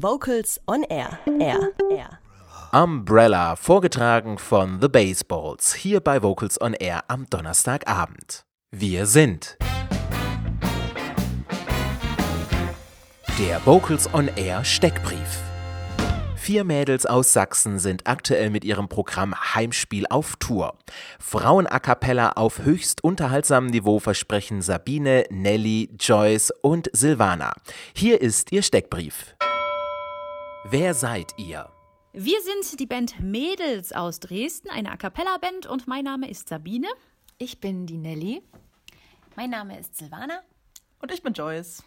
Vocals on Air. Air. Air. Umbrella, vorgetragen von The Baseballs, hier bei Vocals on Air am Donnerstagabend. Wir sind der Vocals on Air Steckbrief. Vier Mädels aus Sachsen sind aktuell mit ihrem Programm Heimspiel auf Tour. Frauen a cappella auf höchst unterhaltsamem Niveau versprechen Sabine, Nelly, Joyce und Silvana. Hier ist ihr Steckbrief. Wer seid ihr? Wir sind die Band Mädels aus Dresden, eine A cappella-Band und mein Name ist Sabine. Ich bin die Nelly. Mein Name ist Silvana. Und ich bin Joyce.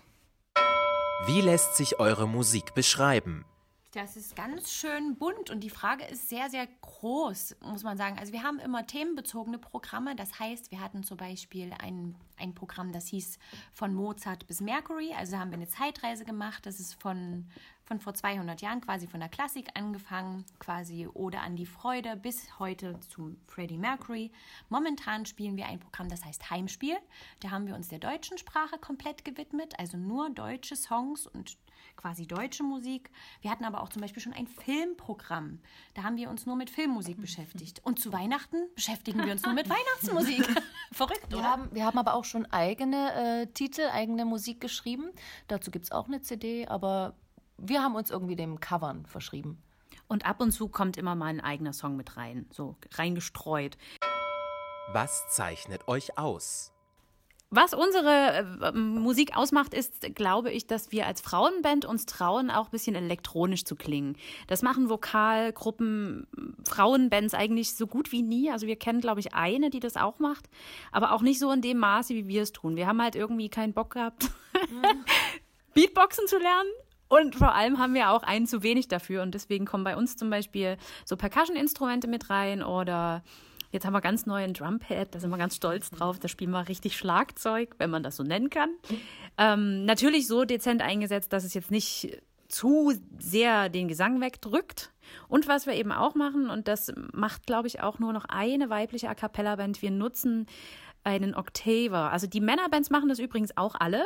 Wie lässt sich eure Musik beschreiben? Das ist ganz schön bunt und die Frage ist sehr, sehr groß, muss man sagen. Also wir haben immer themenbezogene Programme. Das heißt, wir hatten zum Beispiel ein, ein Programm, das hieß von Mozart bis Mercury. Also haben wir eine Zeitreise gemacht. Das ist von, von vor 200 Jahren quasi von der Klassik angefangen, quasi Ode an die Freude bis heute zum Freddie Mercury. Momentan spielen wir ein Programm, das heißt Heimspiel. Da haben wir uns der deutschen Sprache komplett gewidmet, also nur deutsche Songs und quasi deutsche Musik. Wir hatten aber auch zum Beispiel schon ein Filmprogramm. Da haben wir uns nur mit Filmmusik beschäftigt. Und zu Weihnachten beschäftigen wir uns nur mit Weihnachtsmusik. Verrückt, Wir oder? haben, wir haben aber auch schon eigene äh, Titel, eigene Musik geschrieben. Dazu gibt es auch eine CD, aber wir haben uns irgendwie dem Covern verschrieben. Und ab und zu kommt immer mal ein eigener Song mit rein, so reingestreut. Was zeichnet euch aus? Was unsere äh, Musik ausmacht, ist, glaube ich, dass wir als Frauenband uns trauen, auch ein bisschen elektronisch zu klingen. Das machen Vokalgruppen, Frauenbands eigentlich so gut wie nie. Also wir kennen, glaube ich, eine, die das auch macht, aber auch nicht so in dem Maße, wie wir es tun. Wir haben halt irgendwie keinen Bock gehabt, Beatboxen zu lernen. Und vor allem haben wir auch einen zu wenig dafür. Und deswegen kommen bei uns zum Beispiel so Percussion-Instrumente mit rein oder Jetzt haben wir ganz neu ein Drumpad, da sind wir ganz stolz drauf. Da spielen wir richtig Schlagzeug, wenn man das so nennen kann. Ähm, natürlich so dezent eingesetzt, dass es jetzt nicht zu sehr den Gesang wegdrückt. Und was wir eben auch machen, und das macht, glaube ich, auch nur noch eine weibliche A cappella-Band, wir nutzen einen Octaver. Also die Männerbands machen das übrigens auch alle,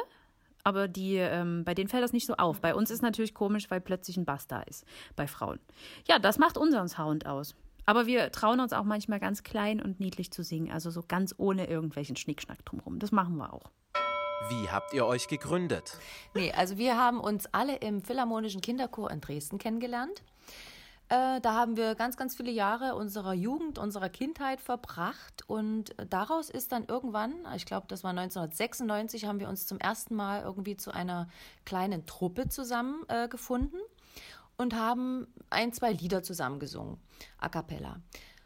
aber die, ähm, bei denen fällt das nicht so auf. Bei uns ist natürlich komisch, weil plötzlich ein Bass da ist, bei Frauen. Ja, das macht unseren Sound aus. Aber wir trauen uns auch manchmal ganz klein und niedlich zu singen, also so ganz ohne irgendwelchen Schnickschnack drumherum. Das machen wir auch. Wie habt ihr euch gegründet? Nee, also wir haben uns alle im Philharmonischen Kinderchor in Dresden kennengelernt. Äh, da haben wir ganz, ganz viele Jahre unserer Jugend, unserer Kindheit verbracht und daraus ist dann irgendwann, ich glaube, das war 1996, haben wir uns zum ersten Mal irgendwie zu einer kleinen Truppe zusammengefunden. Äh, gefunden und haben ein, zwei Lieder zusammengesungen, a cappella.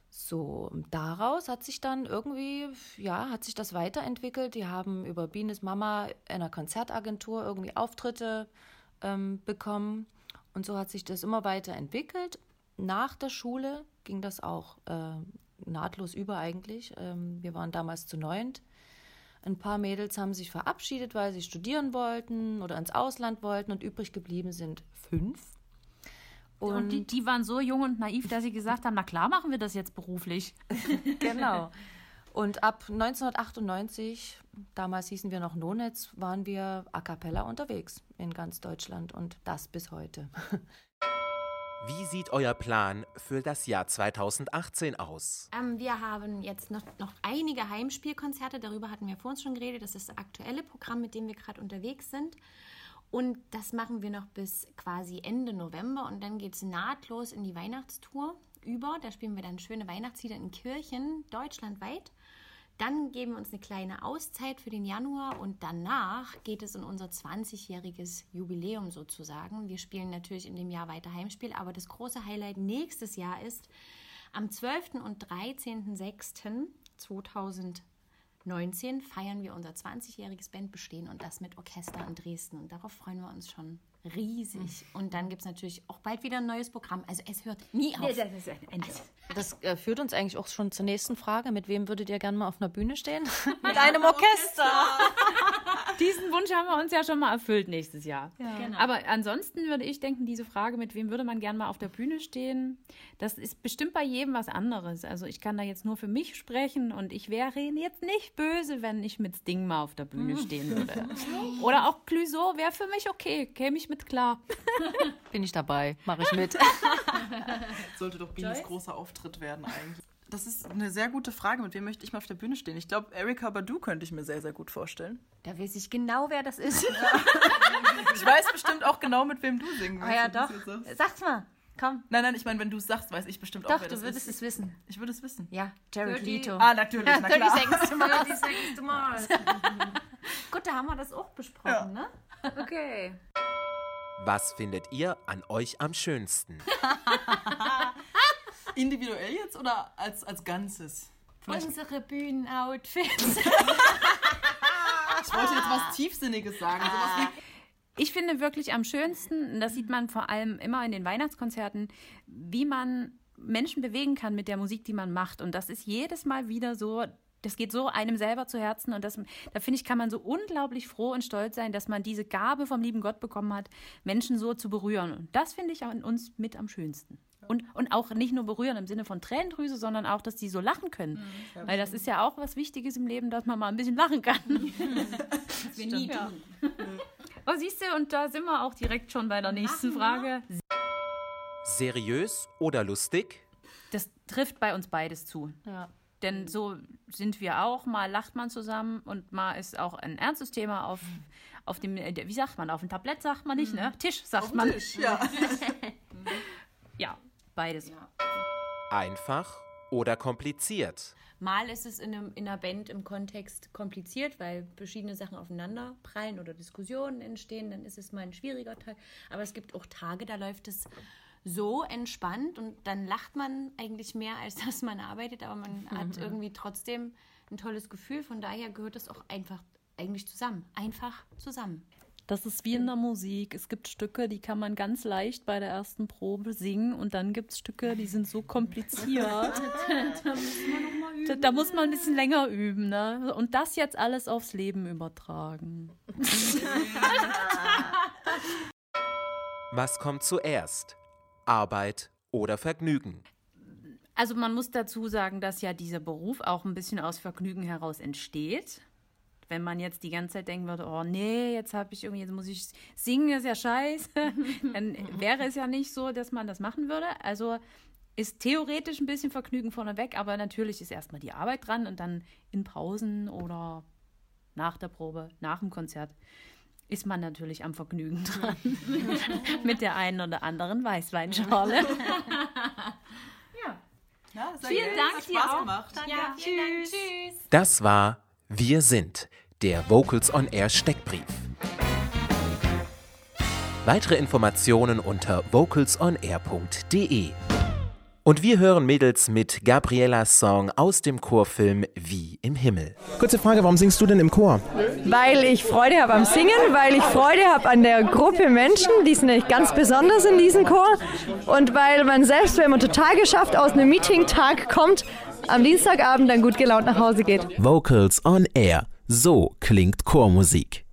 So, daraus hat sich dann irgendwie, ja, hat sich das weiterentwickelt. Die haben über Bienes Mama in einer Konzertagentur irgendwie Auftritte ähm, bekommen. Und so hat sich das immer weiter entwickelt. Nach der Schule ging das auch äh, nahtlos über eigentlich. Ähm, wir waren damals zu neunt. Ein paar Mädels haben sich verabschiedet, weil sie studieren wollten oder ins Ausland wollten und übrig geblieben sind fünf. Und, und die, die, waren so jung und naiv, dass sie gesagt haben, na klar machen wir das jetzt beruflich. genau. Und ab 1998, damals hießen wir noch Nonetz, waren wir a cappella unterwegs in ganz Deutschland und das bis heute. Wie sieht euer Plan für das Jahr 2018 aus? Ähm, wir haben jetzt noch, noch einige Heimspielkonzerte, darüber hatten wir vor uns schon geredet. Das ist das aktuelle Programm, mit dem wir gerade unterwegs sind. Und das machen wir noch bis quasi Ende November und dann geht es nahtlos in die Weihnachtstour über. Da spielen wir dann schöne Weihnachtslieder in Kirchen deutschlandweit. Dann geben wir uns eine kleine Auszeit für den Januar und danach geht es in unser 20-jähriges Jubiläum sozusagen. Wir spielen natürlich in dem Jahr weiter Heimspiel, aber das große Highlight nächstes Jahr ist am 12. und 13.06.2019 19 feiern wir unser 20-jähriges Bandbestehen und das mit Orchester in Dresden. Und darauf freuen wir uns schon riesig. Und dann gibt es natürlich auch bald wieder ein neues Programm. Also es hört nie auf. Ja, das ist ein Ende. Also, Das äh, führt uns eigentlich auch schon zur nächsten Frage. Mit wem würdet ihr gerne mal auf einer Bühne stehen? Mit einem Orchester. Diesen Wunsch haben wir uns ja schon mal erfüllt nächstes Jahr. Genau. Aber ansonsten würde ich denken, diese Frage, mit wem würde man gerne mal auf der Bühne stehen, das ist bestimmt bei jedem was anderes. Also ich kann da jetzt nur für mich sprechen und ich wäre jetzt nicht böse, wenn ich mit Sting mal auf der Bühne stehen würde. Oder auch Clouseau wäre für mich okay, käme ich mit klar. Bin ich dabei, mache ich mit. Sollte doch Binis großer Auftritt werden eigentlich. Das ist eine sehr gute Frage. Mit wem möchte ich mal auf der Bühne stehen? Ich glaube, Erika Badu könnte ich mir sehr, sehr gut vorstellen. Da weiß ich genau, wer das ist. Ich weiß bestimmt auch genau, mit wem du singen Ah willst. ja, wenn du's doch. Sag's mal. Komm. Nein, nein, ich meine, wenn du es sagst, weiß ich bestimmt auch, Doch, wer du das würdest ist. es wissen. Ich würde es wissen. Ja, Jared Leto. Ah, natürlich, na klar. 30 Seconds Mal. Gut, da haben wir das auch besprochen, Ja. ne? Okay. Was findet ihr an euch am schönsten? Individuell jetzt oder als, als Ganzes? Vielleicht, Unsere Bühnenoutfits. ich wollte jetzt was Tiefsinniges sagen. Sowas wie, Ich finde wirklich am schönsten, und das sieht man vor allem immer in den Weihnachtskonzerten, wie man Menschen bewegen kann mit der Musik, die man macht. Und das ist jedes Mal wieder so, das geht so einem selber zu Herzen. Und das, da finde ich, kann man so unglaublich froh und stolz sein, dass man diese Gabe vom lieben Gott bekommen hat, Menschen so zu berühren. Und das finde ich an uns mit am schönsten. Und, und auch nicht nur berühren im Sinne von Tränendrüse, sondern auch, dass die so lachen können. Weil das ist ja auch was Wichtiges im Leben, dass man mal ein bisschen lachen kann. wir nie tun. Oh, siehst du, und da sind wir auch direkt schon bei der nächsten Frage. Seriös oder lustig? Das trifft bei uns beides zu. Ja. Denn so sind wir auch. Mal lacht man zusammen und mal ist auch ein ernstes Thema auf, auf dem, äh, wie sagt man, auf dem Tablett sagt man nicht, ne? Tisch sagt man. Tisch, ja. Ja, beides. Einfach oder kompliziert? Mal ist es in, einem, in einer Band im Kontext kompliziert, weil verschiedene Sachen aufeinander prallen oder Diskussionen entstehen. Dann ist es mal ein schwieriger Tag. Aber es gibt auch Tage, da läuft es so entspannt und dann lacht man eigentlich mehr, als dass man arbeitet. Aber man hat irgendwie trotzdem ein tolles Gefühl. Von daher gehört es auch einfach eigentlich zusammen. Einfach zusammen. Das ist wie in der Musik. Es gibt Stücke, die kann man ganz leicht bei der ersten Probe singen und dann gibt es Stücke, die sind so kompliziert. da, da muss man ein bisschen länger üben. Ne? Und das jetzt alles aufs Leben übertragen. Was kommt zuerst? Arbeit oder Vergnügen? Also man muss dazu sagen, dass ja dieser Beruf auch ein bisschen aus Vergnügen heraus entsteht. Wenn man jetzt die ganze Zeit denken würde, oh nee, jetzt habe ich irgendwie, jetzt muss ich singen, ist ja scheiße, dann wäre es ja nicht so, dass man das machen würde. Also ist theoretisch ein bisschen Vergnügen vorneweg, aber natürlich ist erstmal die Arbeit dran und dann in Pausen oder nach der Probe, nach dem Konzert ist man natürlich am Vergnügen dran. Mit der einen oder anderen Weißweinschorle. ja sehr Vielen. Dank Hat dir Spaß auch. gemacht. Ja, vielen Dank. Tschüss. Das war Wir sind, der Vocals on Air Steckbrief. Weitere Informationen unter vocalsonair.de. Und wir hören Mädels mit Gabrielas Song aus dem Chorfilm Wie im Himmel. Kurze Frage, warum singst du denn im Chor? Weil ich Freude habe am Singen, weil ich Freude habe an der Gruppe Menschen, die sind nämlich ganz besonders in diesem Chor. Und weil man selbst, wenn man total geschafft aus einem Meeting-Tag kommt, am Dienstagabend dann gut gelaunt nach Hause geht. Vocals on Air. So klingt Chormusik.